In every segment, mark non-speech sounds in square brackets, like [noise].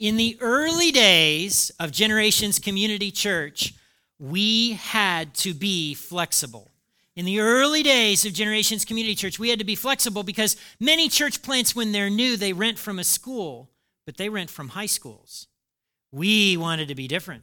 In the early days of Generations Community Church, we had to be flexible. In the early days of Generations Community Church, we had to be flexible because many church plants, when they're new, they rent from a school, but they rent from high schools. We wanted to be different.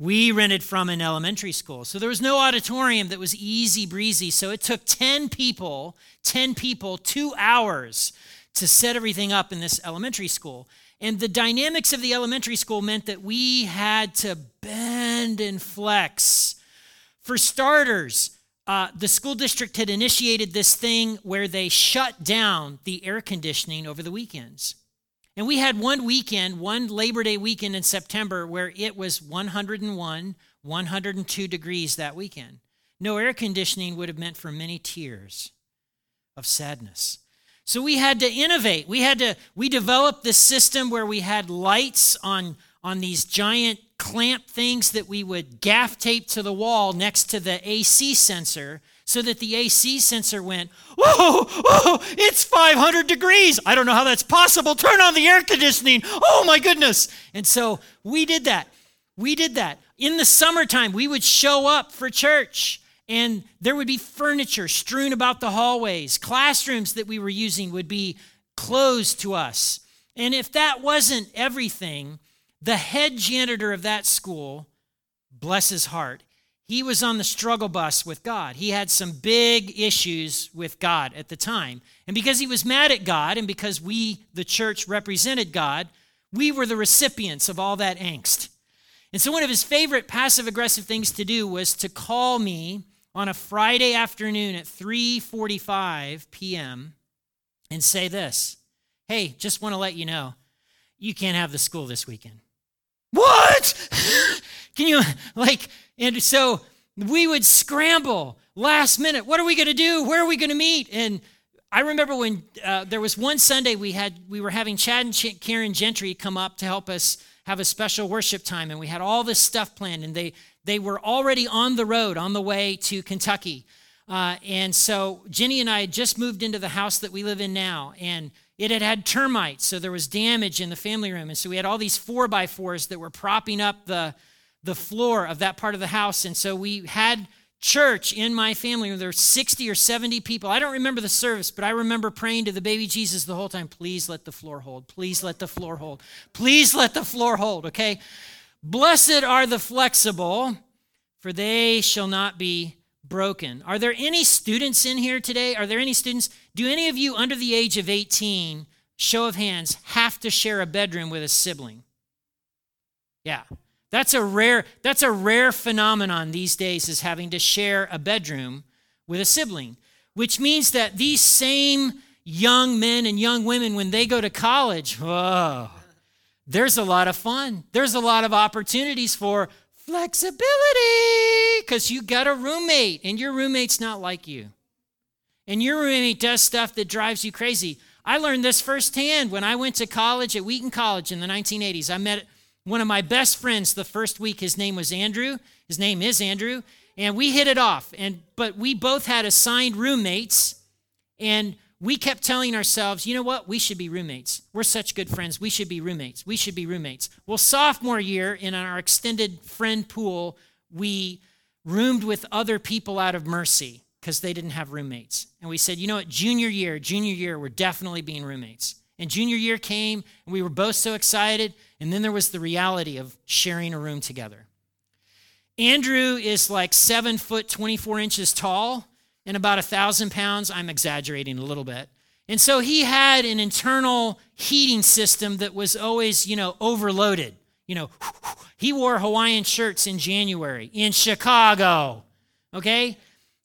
We rented from an elementary school. So there was no auditorium that was easy breezy. So it took 10 people, 10 people, two hours to set everything up in this elementary school. And the dynamics of the elementary school meant that we had to bend and flex. For starters, uh, the school district had initiated this thing where they shut down the air conditioning over the weekends. And we had one weekend, one Labor Day weekend in September, where it was 101, 102 degrees that weekend. No air conditioning would have meant for many tears of sadness. So we had to innovate. We had to, we developed this system where we had lights on, on these giant clamp things that we would gaff tape to the wall next to the AC sensor so that the AC sensor went, whoa, whoa, it's 500 degrees. I don't know how that's possible. Turn on the air conditioning. Oh my goodness. And so we did that. We did that. In the summertime, we would show up for church and there would be furniture strewn about the hallways. Classrooms that we were using would be closed to us. And if that wasn't everything, the head janitor of that school, bless his heart, he was on the struggle bus with God. He had some big issues with God at the time. And because he was mad at God, and because we, the church, represented God, we were the recipients of all that angst. And so one of his favorite passive aggressive things to do was to call me on a Friday afternoon at 3:45 p.m. and say this. Hey, just want to let you know, you can't have the school this weekend. What? [laughs] Can you like and so we would scramble last minute. What are we going to do? Where are we going to meet? And I remember when uh, there was one Sunday we had we were having Chad and Ch- Karen Gentry come up to help us have a special worship time, and we had all this stuff planned, and they they were already on the road on the way to Kentucky. Uh, and so Jenny and I had just moved into the house that we live in now, and it had had termites, so there was damage in the family room, and so we had all these four by fours that were propping up the the floor of that part of the house. And so we had church in my family. There were 60 or 70 people. I don't remember the service, but I remember praying to the baby Jesus the whole time. Please let the floor hold. Please let the floor hold. Please let the floor hold, okay? Blessed are the flexible, for they shall not be broken. Are there any students in here today? Are there any students? Do any of you under the age of 18, show of hands, have to share a bedroom with a sibling? Yeah, that's a rare that's a rare phenomenon these days is having to share a bedroom with a sibling, which means that these same young men and young women when they go to college, whoa, there's a lot of fun. There's a lot of opportunities for flexibility because you got a roommate and your roommate's not like you. And your roommate does stuff that drives you crazy. I learned this firsthand when I went to college at Wheaton College in the 1980s. I met one of my best friends the first week his name was andrew his name is andrew and we hit it off and but we both had assigned roommates and we kept telling ourselves you know what? We should be roommates. We're such good friends. We should be roommates. We should be roommates. Well sophomore year in our extended friend pool we roomed with other people out of mercy because they didn't have roommates. And we said you know what? Junior year junior year we're definitely being roommates. And junior year came, and we were both so excited. And then there was the reality of sharing a room together. Andrew is like seven foot, 24 inches tall, and about a thousand pounds. I'm exaggerating a little bit. And so he had an internal heating system that was always, you know, overloaded. You know, [laughs] he wore Hawaiian shirts in January in Chicago. Okay?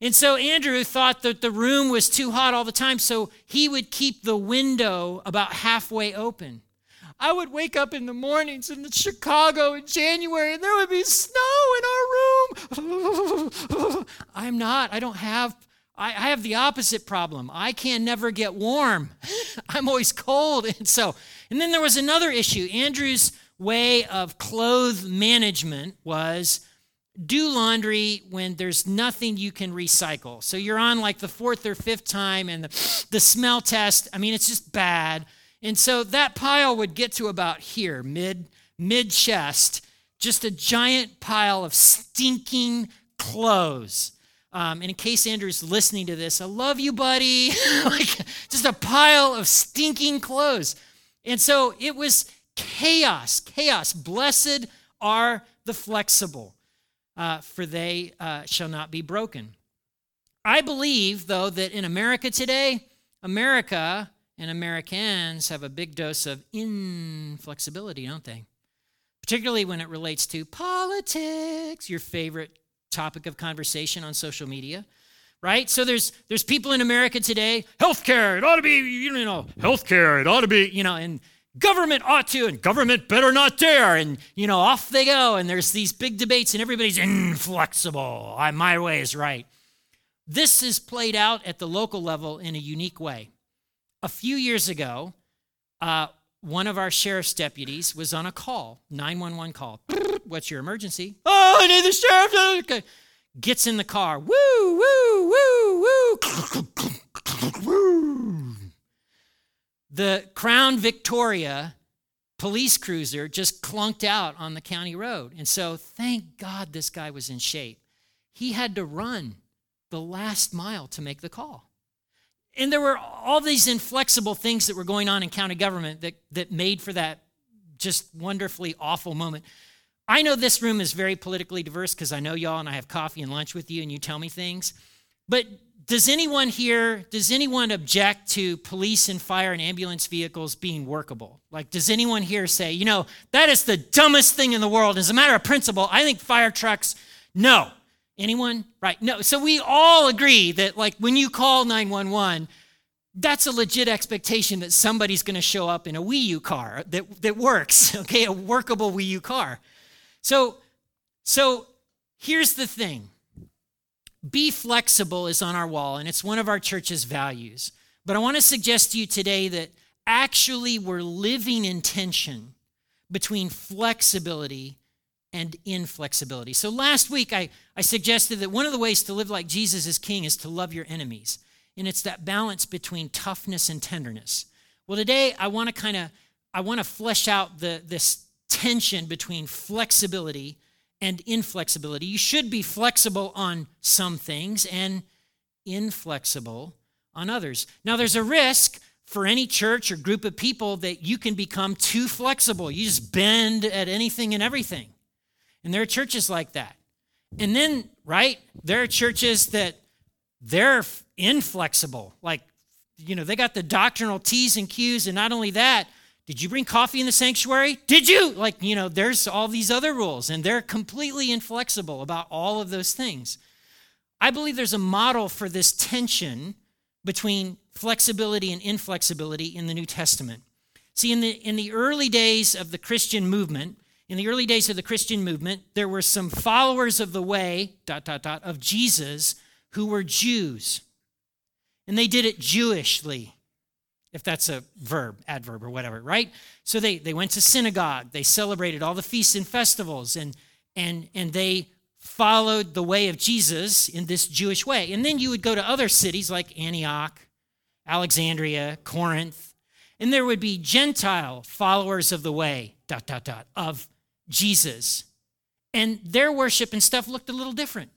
And so Andrew thought that the room was too hot all the time, so he would keep the window about halfway open. I would wake up in the mornings in Chicago in January and there would be snow in our room. [laughs] I'm not, I don't have, I, I have the opposite problem. I can never get warm. [laughs] I'm always cold. And so, and then there was another issue. Andrew's way of clothes management was do laundry when there's nothing you can recycle. So you're on like the fourth or fifth time and the, [sniffs] the smell test, I mean, it's just bad. And so that pile would get to about here, mid mid chest, just a giant pile of stinking clothes. Um, and in case Andrew's listening to this, I love you, buddy. [laughs] like just a pile of stinking clothes. And so it was chaos, chaos. Blessed are the flexible, uh, for they uh, shall not be broken. I believe, though, that in America today, America and Americans have a big dose of inflexibility, don't they? Particularly when it relates to politics, your favorite topic of conversation on social media right? So there's there's people in america today healthcare it ought to be you know healthcare it ought to be you know and government ought to and government better not dare and you know off they go and there's these big debates and everybody's inflexible I, my way is right. This is played out at the local level in a unique way. A few years ago, uh, one of our sheriff's deputies was on a call, 911 call. What's your emergency? Oh, I need the sheriff. Okay. Gets in the car. Woo, woo, woo, woo. woo. The Crown Victoria police cruiser just clunked out on the county road. And so, thank God this guy was in shape. He had to run the last mile to make the call and there were all these inflexible things that were going on in county government that, that made for that just wonderfully awful moment. I know this room is very politically diverse because I know y'all and I have coffee and lunch with you and you tell me things. But does anyone here, does anyone object to police and fire and ambulance vehicles being workable? Like, does anyone here say, you know, that is the dumbest thing in the world? As a matter of principle, I think fire trucks, no. Anyone? Right. No. So we all agree that, like, when you call 911, that's a legit expectation that somebody's going to show up in a Wii U car that, that works, [laughs] okay? A workable Wii U car. So, so here's the thing be flexible is on our wall, and it's one of our church's values. But I want to suggest to you today that actually we're living in tension between flexibility and inflexibility. So last week, I, I suggested that one of the ways to live like Jesus is king is to love your enemies. And it's that balance between toughness and tenderness. Well, today I want to kind of I want to flesh out the, this tension between flexibility and inflexibility. You should be flexible on some things and inflexible on others. Now, there's a risk for any church or group of people that you can become too flexible. You just bend at anything and everything. And there are churches like that. And then, right, there are churches that they're inflexible. Like, you know, they got the doctrinal T's and Q's. And not only that, did you bring coffee in the sanctuary? Did you? Like, you know, there's all these other rules, and they're completely inflexible about all of those things. I believe there's a model for this tension between flexibility and inflexibility in the New Testament. See, in the, in the early days of the Christian movement, in the early days of the Christian movement, there were some followers of the way, dot, dot, dot, of Jesus who were Jews. And they did it Jewishly, if that's a verb, adverb, or whatever, right? So they, they went to synagogue, they celebrated all the feasts and festivals, and, and, and they followed the way of Jesus in this Jewish way. And then you would go to other cities like Antioch, Alexandria, Corinth, and there would be Gentile followers of the way, dot, dot, dot, of Jesus. And their worship and stuff looked a little different.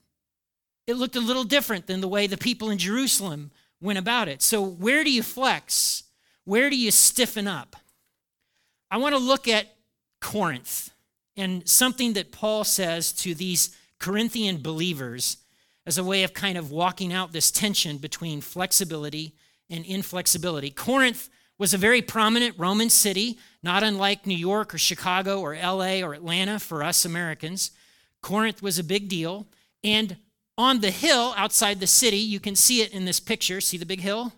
It looked a little different than the way the people in Jerusalem went about it. So, where do you flex? Where do you stiffen up? I want to look at Corinth and something that Paul says to these Corinthian believers as a way of kind of walking out this tension between flexibility and inflexibility. Corinth was a very prominent Roman city, not unlike New York or Chicago or LA or Atlanta for us Americans. Corinth was a big deal. And on the hill outside the city, you can see it in this picture. See the big hill?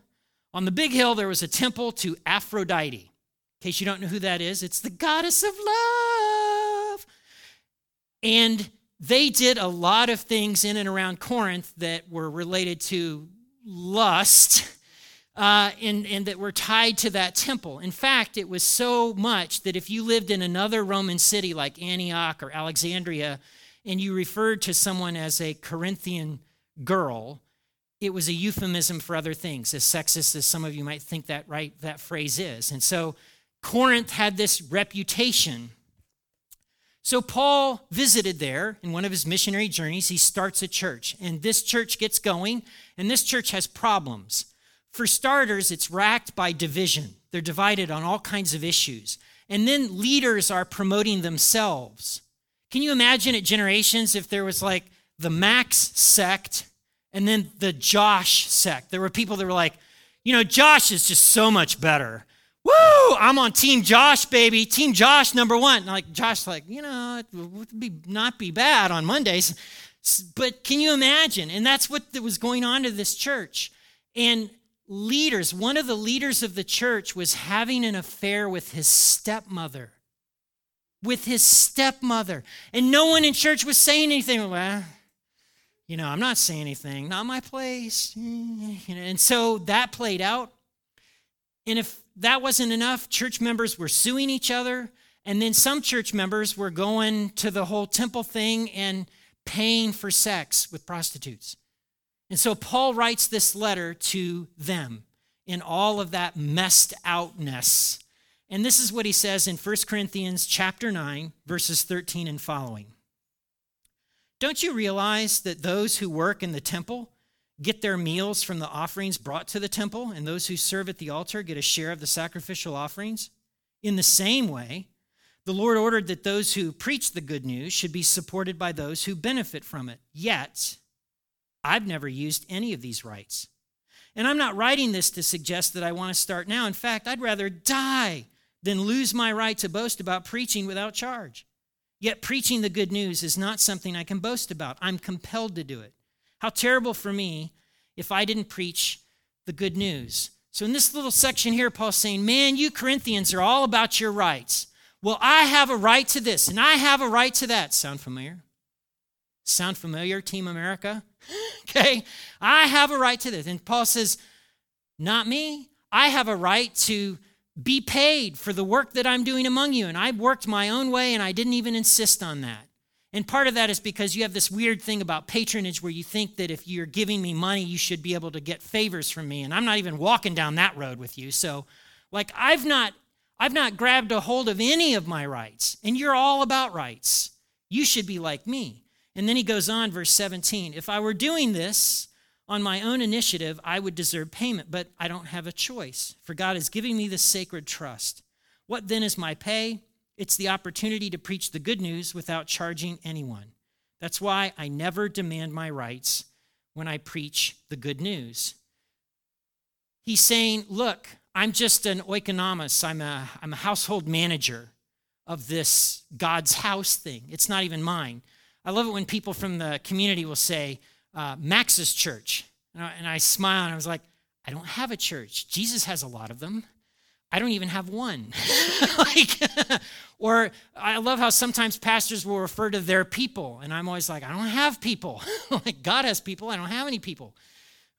On the big hill, there was a temple to Aphrodite. In case you don't know who that is, it's the goddess of love. And they did a lot of things in and around Corinth that were related to lust uh, and, and that were tied to that temple. In fact, it was so much that if you lived in another Roman city like Antioch or Alexandria and you referred to someone as a Corinthian girl, it was a euphemism for other things, as sexist as some of you might think that right that phrase is. And so Corinth had this reputation. So Paul visited there in one of his missionary journeys. He starts a church, and this church gets going, and this church has problems. For starters, it's racked by division. They're divided on all kinds of issues. And then leaders are promoting themselves. Can you imagine at generations if there was like the Max sect and then the Josh sect? There were people that were like, you know, Josh is just so much better. Woo! I'm on Team Josh, baby. Team Josh, number one. And like Josh, like you know, it would be not be bad on Mondays, but can you imagine? And that's what was going on to this church. And leaders, one of the leaders of the church was having an affair with his stepmother. With his stepmother. And no one in church was saying anything. Well, you know, I'm not saying anything, not my place. [laughs] And so that played out. And if that wasn't enough, church members were suing each other. And then some church members were going to the whole temple thing and paying for sex with prostitutes. And so Paul writes this letter to them in all of that messed outness. And this is what he says in 1 Corinthians chapter 9 verses 13 and following. Don't you realize that those who work in the temple get their meals from the offerings brought to the temple and those who serve at the altar get a share of the sacrificial offerings? In the same way, the Lord ordered that those who preach the good news should be supported by those who benefit from it. Yet, I've never used any of these rights. And I'm not writing this to suggest that I want to start now. In fact, I'd rather die than lose my right to boast about preaching without charge. Yet, preaching the good news is not something I can boast about. I'm compelled to do it. How terrible for me if I didn't preach the good news. So, in this little section here, Paul's saying, Man, you Corinthians are all about your rights. Well, I have a right to this, and I have a right to that. Sound familiar? Sound familiar, Team America? [gasps] okay, I have a right to this. And Paul says, Not me. I have a right to be paid for the work that I'm doing among you. And I worked my own way, and I didn't even insist on that. And part of that is because you have this weird thing about patronage where you think that if you're giving me money, you should be able to get favors from me. And I'm not even walking down that road with you. So, like, I've not. I've not grabbed a hold of any of my rights, and you're all about rights. You should be like me. And then he goes on, verse 17 If I were doing this on my own initiative, I would deserve payment, but I don't have a choice, for God is giving me this sacred trust. What then is my pay? It's the opportunity to preach the good news without charging anyone. That's why I never demand my rights when I preach the good news. He's saying, Look, I'm just an oikonomos, I'm a, I'm a household manager of this God's house thing. It's not even mine. I love it when people from the community will say, uh, Max's church. And I, and I smile and I was like, I don't have a church. Jesus has a lot of them. I don't even have one. [laughs] like, [laughs] or I love how sometimes pastors will refer to their people, and I'm always like, I don't have people. [laughs] like God has people, I don't have any people.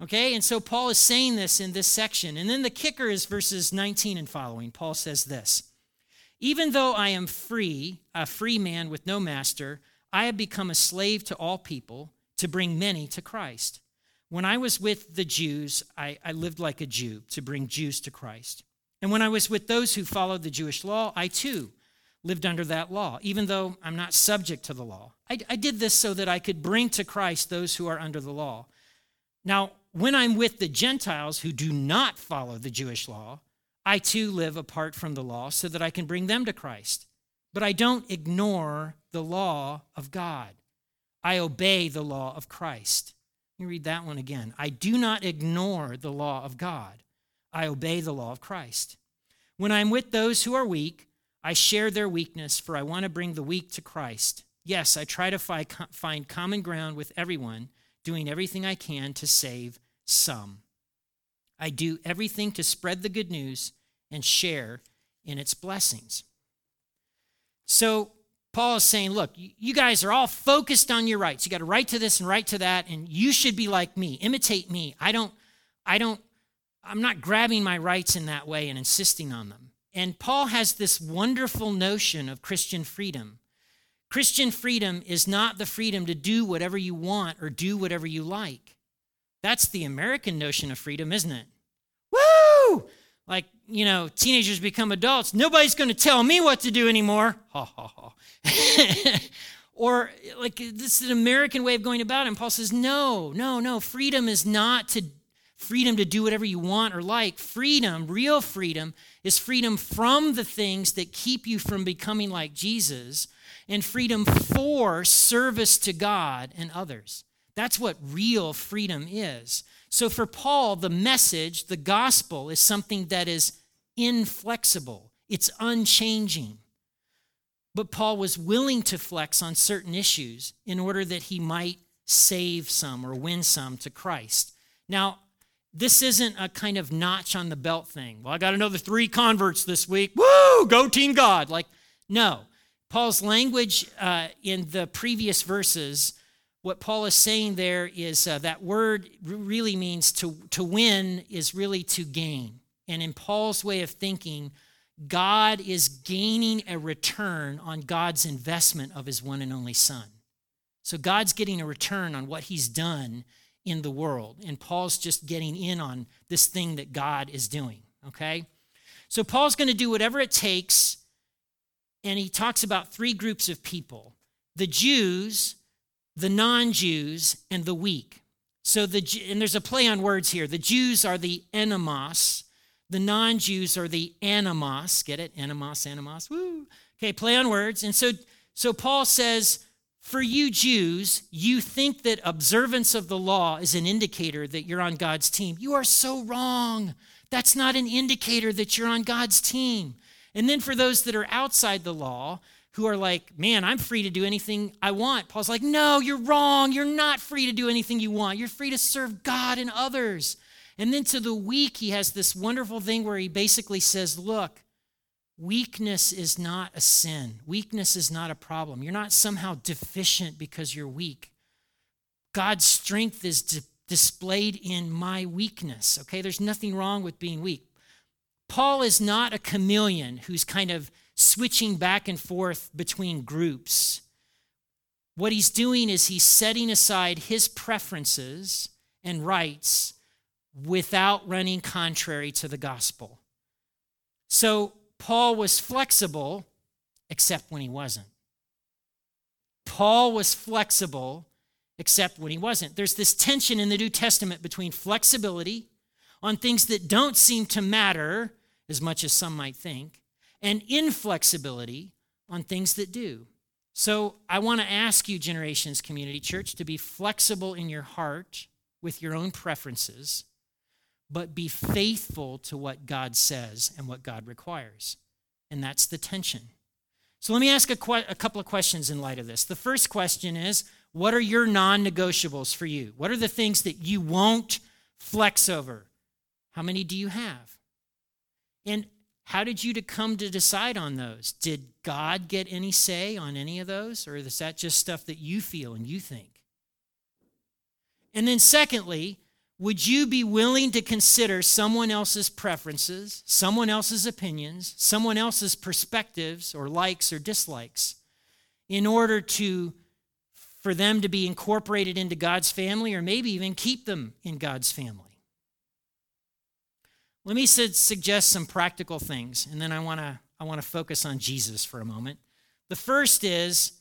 Okay, and so Paul is saying this in this section. And then the kicker is verses 19 and following. Paul says this Even though I am free, a free man with no master, I have become a slave to all people to bring many to Christ. When I was with the Jews, I, I, lived like a Jew to bring Jews to Christ. And when I was with those who followed the Jewish law, I too lived under that law, even though I'm not subject to the law. I, I did this so that I could bring to Christ those who are under the law. Now, when I'm with the Gentiles who do not follow the Jewish law, I too live apart from the law so that I can bring them to Christ. But I don't ignore the law of God. I obey the law of Christ. Let me read that one again. I do not ignore the law of God. I obey the law of Christ. When I'm with those who are weak, I share their weakness, for I want to bring the weak to Christ. Yes, I try to find common ground with everyone, doing everything I can to save some. I do everything to spread the good news and share in its blessings. So, Paul is saying, look, you guys are all focused on your rights. You got a right to this and right to that, and you should be like me. Imitate me. I don't, I don't, I'm not grabbing my rights in that way and insisting on them. And Paul has this wonderful notion of Christian freedom. Christian freedom is not the freedom to do whatever you want or do whatever you like. That's the American notion of freedom, isn't it? Woo! Like, you know, teenagers become adults. Nobody's going to tell me what to do anymore. Ha ha ha. [laughs] or like this is an American way of going about it. And Paul says, no, no, no. Freedom is not to freedom to do whatever you want or like. Freedom, real freedom, is freedom from the things that keep you from becoming like Jesus and freedom for service to God and others. That's what real freedom is. So for Paul, the message, the gospel, is something that is inflexible, it's unchanging. But Paul was willing to flex on certain issues in order that he might save some or win some to Christ. Now, this isn't a kind of notch on the belt thing. Well, I got another three converts this week. Woo, go Team God. Like, no. Paul's language uh, in the previous verses, what Paul is saying there is uh, that word really means to, to win is really to gain. And in Paul's way of thinking, God is gaining a return on God's investment of his one and only Son. So God's getting a return on what he's done in the world. And Paul's just getting in on this thing that God is doing, okay? So Paul's going to do whatever it takes, and he talks about three groups of people the Jews, the non Jews, and the weak. So the and there's a play on words here. The Jews are the ennomos, the non-Jews are the anomos. Get it? Animos, animos. Woo. Okay, play on words. And so so Paul says for you Jews, you think that observance of the law is an indicator that you're on God's team. You are so wrong. That's not an indicator that you're on God's team. And then for those that are outside the law, who are like, man, I'm free to do anything I want. Paul's like, no, you're wrong. You're not free to do anything you want. You're free to serve God and others. And then to the weak, he has this wonderful thing where he basically says, look, Weakness is not a sin. Weakness is not a problem. You're not somehow deficient because you're weak. God's strength is di- displayed in my weakness, okay? There's nothing wrong with being weak. Paul is not a chameleon who's kind of switching back and forth between groups. What he's doing is he's setting aside his preferences and rights without running contrary to the gospel. So Paul was flexible, except when he wasn't. Paul was flexible, except when he wasn't. There's this tension in the New Testament between flexibility on things that don't seem to matter as much as some might think, and inflexibility on things that do. So I want to ask you, Generations Community Church, to be flexible in your heart with your own preferences but be faithful to what God says and what God requires. And that's the tension. So let me ask a, que- a couple of questions in light of this. The first question is what are your non negotiables for you? What are the things that you won't flex over? How many do you have? And how did you to come to decide on those? Did God get any say on any of those? Or is that just stuff that you feel and you think? And then, secondly, would you be willing to consider someone else's preferences, someone else's opinions, someone else's perspectives or likes or dislikes in order to for them to be incorporated into God's family or maybe even keep them in God's family? Let me suggest some practical things and then I want to I want to focus on Jesus for a moment. The first is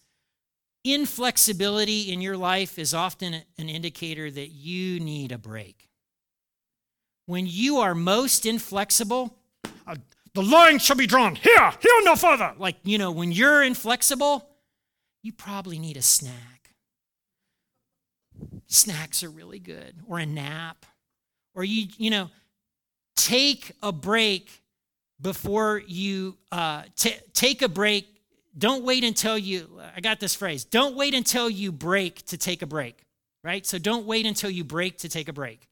inflexibility in your life is often an indicator that you need a break. When you are most inflexible, uh, the line shall be drawn here, here no further. Like, you know, when you're inflexible, you probably need a snack. Snacks are really good, or a nap, or you, you know, take a break before you uh, t- take a break don't wait until you, I got this phrase, don't wait until you break to take a break, right? So don't wait until you break to take a break.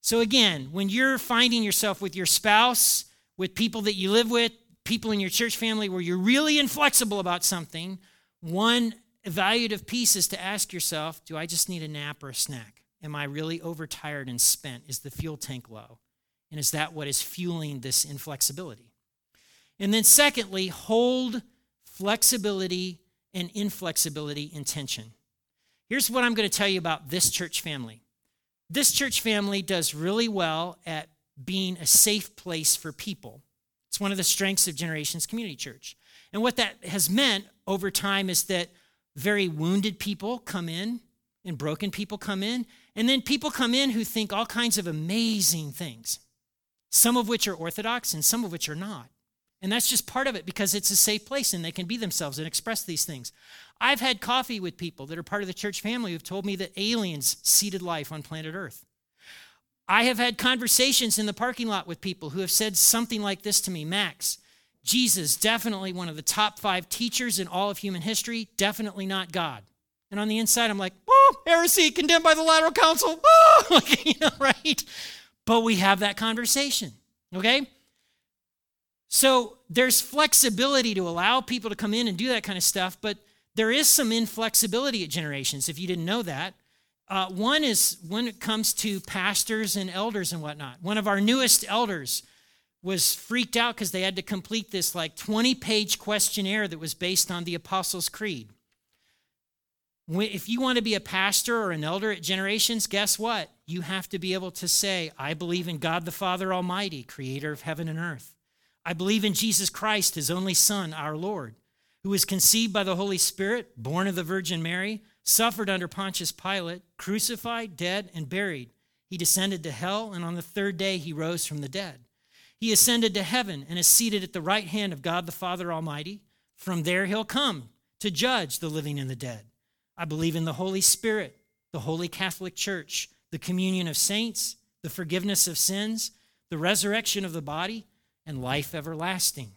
So again, when you're finding yourself with your spouse, with people that you live with, people in your church family where you're really inflexible about something, one evaluative piece is to ask yourself do I just need a nap or a snack? Am I really overtired and spent? Is the fuel tank low? And is that what is fueling this inflexibility? And then, secondly, hold flexibility and inflexibility in tension. Here's what I'm going to tell you about this church family this church family does really well at being a safe place for people. It's one of the strengths of Generations Community Church. And what that has meant over time is that very wounded people come in and broken people come in. And then people come in who think all kinds of amazing things, some of which are orthodox and some of which are not. And that's just part of it because it's a safe place and they can be themselves and express these things. I've had coffee with people that are part of the church family who've told me that aliens seeded life on planet Earth. I have had conversations in the parking lot with people who have said something like this to me Max, Jesus, definitely one of the top five teachers in all of human history, definitely not God. And on the inside, I'm like, oh, heresy, condemned by the Lateran Council. [laughs] Oh, you know, [laughs] right? But we have that conversation, okay? So there's flexibility to allow people to come in and do that kind of stuff, but there is some inflexibility at generations, if you didn't know that. Uh, one is when it comes to pastors and elders and whatnot. One of our newest elders was freaked out because they had to complete this like 20 page questionnaire that was based on the Apostles' Creed. If you want to be a pastor or an elder at generations, guess what? You have to be able to say, I believe in God the Father Almighty, creator of heaven and earth. I believe in Jesus Christ, his only Son, our Lord, who was conceived by the Holy Spirit, born of the Virgin Mary suffered under Pontius Pilate, crucified, dead, and buried. He descended to hell, and on the third day he rose from the dead. He ascended to heaven and is seated at the right hand of God the Father Almighty. From there he'll come to judge the living and the dead. I believe in the Holy Spirit, the Holy Catholic Church, the communion of saints, the forgiveness of sins, the resurrection of the body, and life everlasting.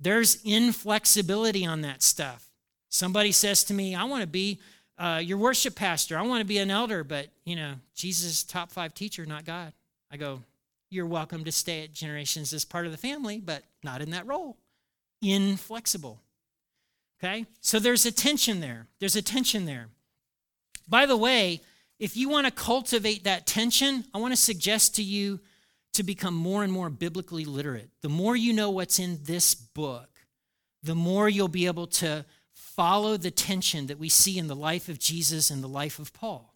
There's inflexibility on that stuff. Somebody says to me, I want to be uh, your worship pastor. I want to be an elder, but, you know, Jesus top five teacher, not God. I go, you're welcome to stay at Generations as part of the family, but not in that role. Inflexible. Okay? So there's a tension there. There's a tension there. By the way, if you want to cultivate that tension, I want to suggest to you to become more and more biblically literate. The more you know what's in this book, the more you'll be able to follow the tension that we see in the life of Jesus and the life of Paul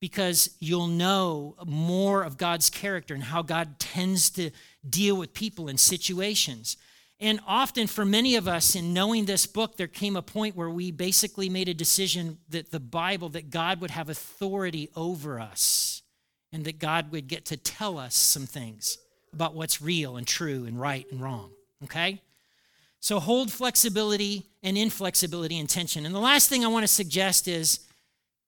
because you'll know more of God's character and how God tends to deal with people in situations. And often, for many of us, in knowing this book, there came a point where we basically made a decision that the Bible, that God would have authority over us and that God would get to tell us some things about what's real and true and right and wrong. Okay? So hold flexibility and inflexibility in tension. And the last thing I want to suggest is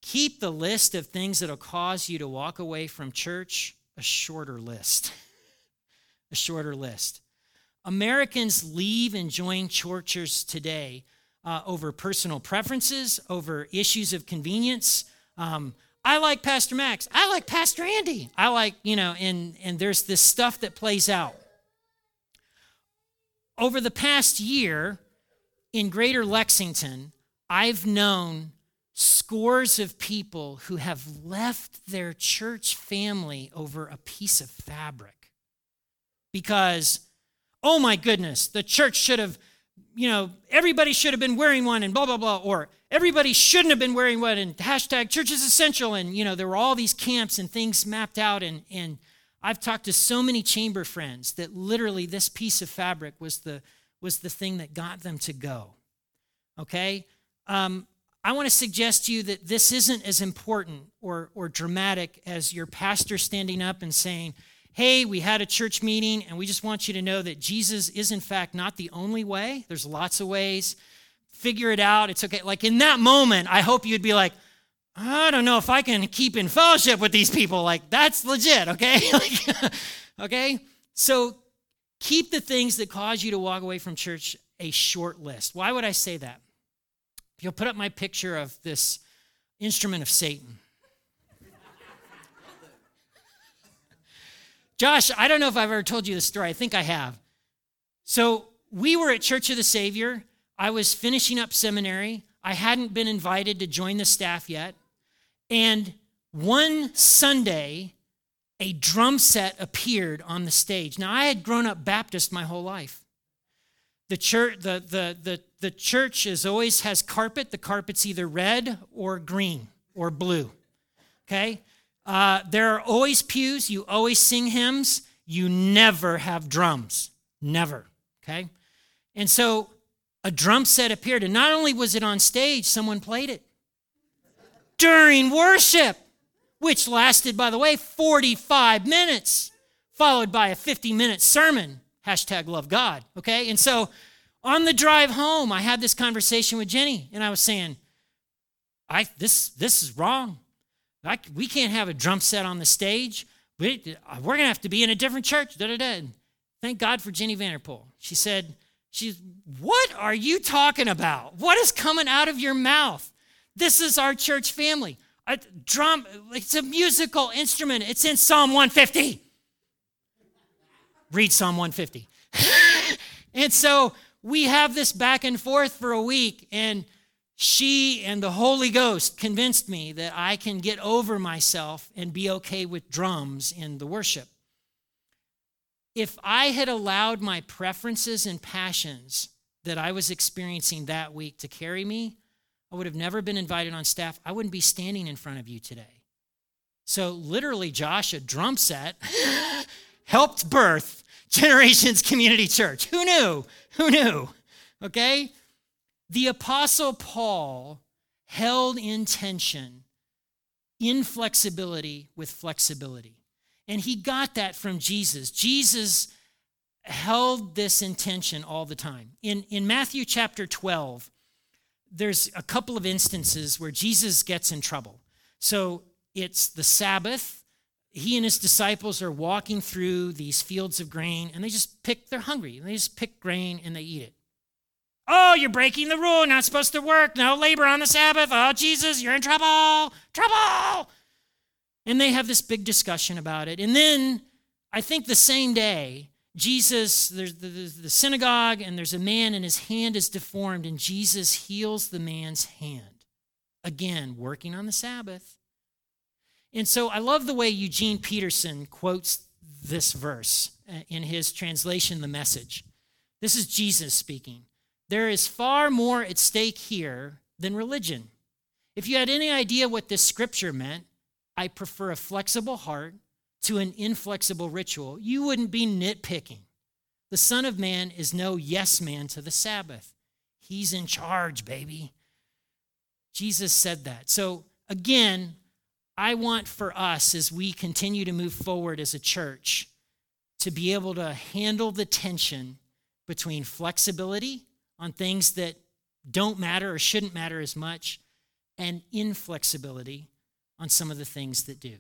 keep the list of things that'll cause you to walk away from church a shorter list. [laughs] a shorter list. Americans leave and join churches today uh, over personal preferences, over issues of convenience. Um, I like Pastor Max. I like Pastor Andy. I like, you know, and, and there's this stuff that plays out. Over the past year in greater Lexington, I've known scores of people who have left their church family over a piece of fabric because, oh my goodness, the church should have, you know, everybody should have been wearing one and blah, blah, blah, or everybody shouldn't have been wearing one and hashtag church is essential. And, you know, there were all these camps and things mapped out and, and, I've talked to so many chamber friends that literally this piece of fabric was the, was the thing that got them to go. Okay? Um, I want to suggest to you that this isn't as important or, or dramatic as your pastor standing up and saying, Hey, we had a church meeting, and we just want you to know that Jesus is, in fact, not the only way. There's lots of ways. Figure it out. It's okay. Like in that moment, I hope you'd be like, I don't know if I can keep in fellowship with these people. Like, that's legit, okay? [laughs] okay? So keep the things that cause you to walk away from church a short list. Why would I say that? You'll put up my picture of this instrument of Satan. Josh, I don't know if I've ever told you this story. I think I have. So we were at Church of the Savior. I was finishing up seminary. I hadn't been invited to join the staff yet. And one Sunday, a drum set appeared on the stage. Now, I had grown up Baptist my whole life. The church, the, the, the, the church is always has carpet. The carpet's either red or green or blue. Okay? Uh, there are always pews. You always sing hymns. You never have drums. Never. Okay? And so a drum set appeared, and not only was it on stage, someone played it during worship, which lasted, by the way, 45 minutes, followed by a 50 minute sermon. Hashtag love God. Okay? And so on the drive home, I had this conversation with Jenny, and I was saying, I, this, this is wrong. I, we can't have a drum set on the stage. We, are going to have to be in a different church. Da, da, da. Thank God for Jenny Vanderpool. She said, she's, what are you talking about? What is coming out of your mouth? This is our church family. A drum, it's a musical instrument. It's in Psalm 150. Read Psalm 150. [laughs] and so we have this back and forth for a week, and she and the Holy Ghost convinced me that I can get over myself and be okay with drums in the worship. If I had allowed my preferences and passions that I was experiencing that week to carry me, I would have never been invited on staff. I wouldn't be standing in front of you today. So, literally, Josh, a drum set [gasps] helped birth Generations Community Church. Who knew? Who knew? Okay? The Apostle Paul held in tension inflexibility with flexibility. And he got that from Jesus. Jesus held this intention all the time. In, in Matthew chapter 12, there's a couple of instances where Jesus gets in trouble. So it's the Sabbath, he and his disciples are walking through these fields of grain and they just pick, they're hungry, and they just pick grain and they eat it. Oh, you're breaking the rule, not supposed to work, no labor on the Sabbath. Oh, Jesus, you're in trouble, trouble. And they have this big discussion about it. And then I think the same day, Jesus, there's the, the, synagogue, and there's a man, and his hand is deformed, and Jesus heals the man's hand. Again, working on the Sabbath. And so I love the way Eugene Peterson quotes this verse uh, in his translation, The Message. This is Jesus speaking. There is far more at stake here than religion. If you had any idea what this scripture meant, I prefer a flexible heart to an inflexible ritual, you wouldn't be nitpicking. The Son of Man is no yes man to the Sabbath. He's in charge, baby. Jesus said that. So, again, I want for us as we continue to move forward as a church to be able to handle the tension between flexibility on things that don't matter or shouldn't matter as much and inflexibility on some of the things that do.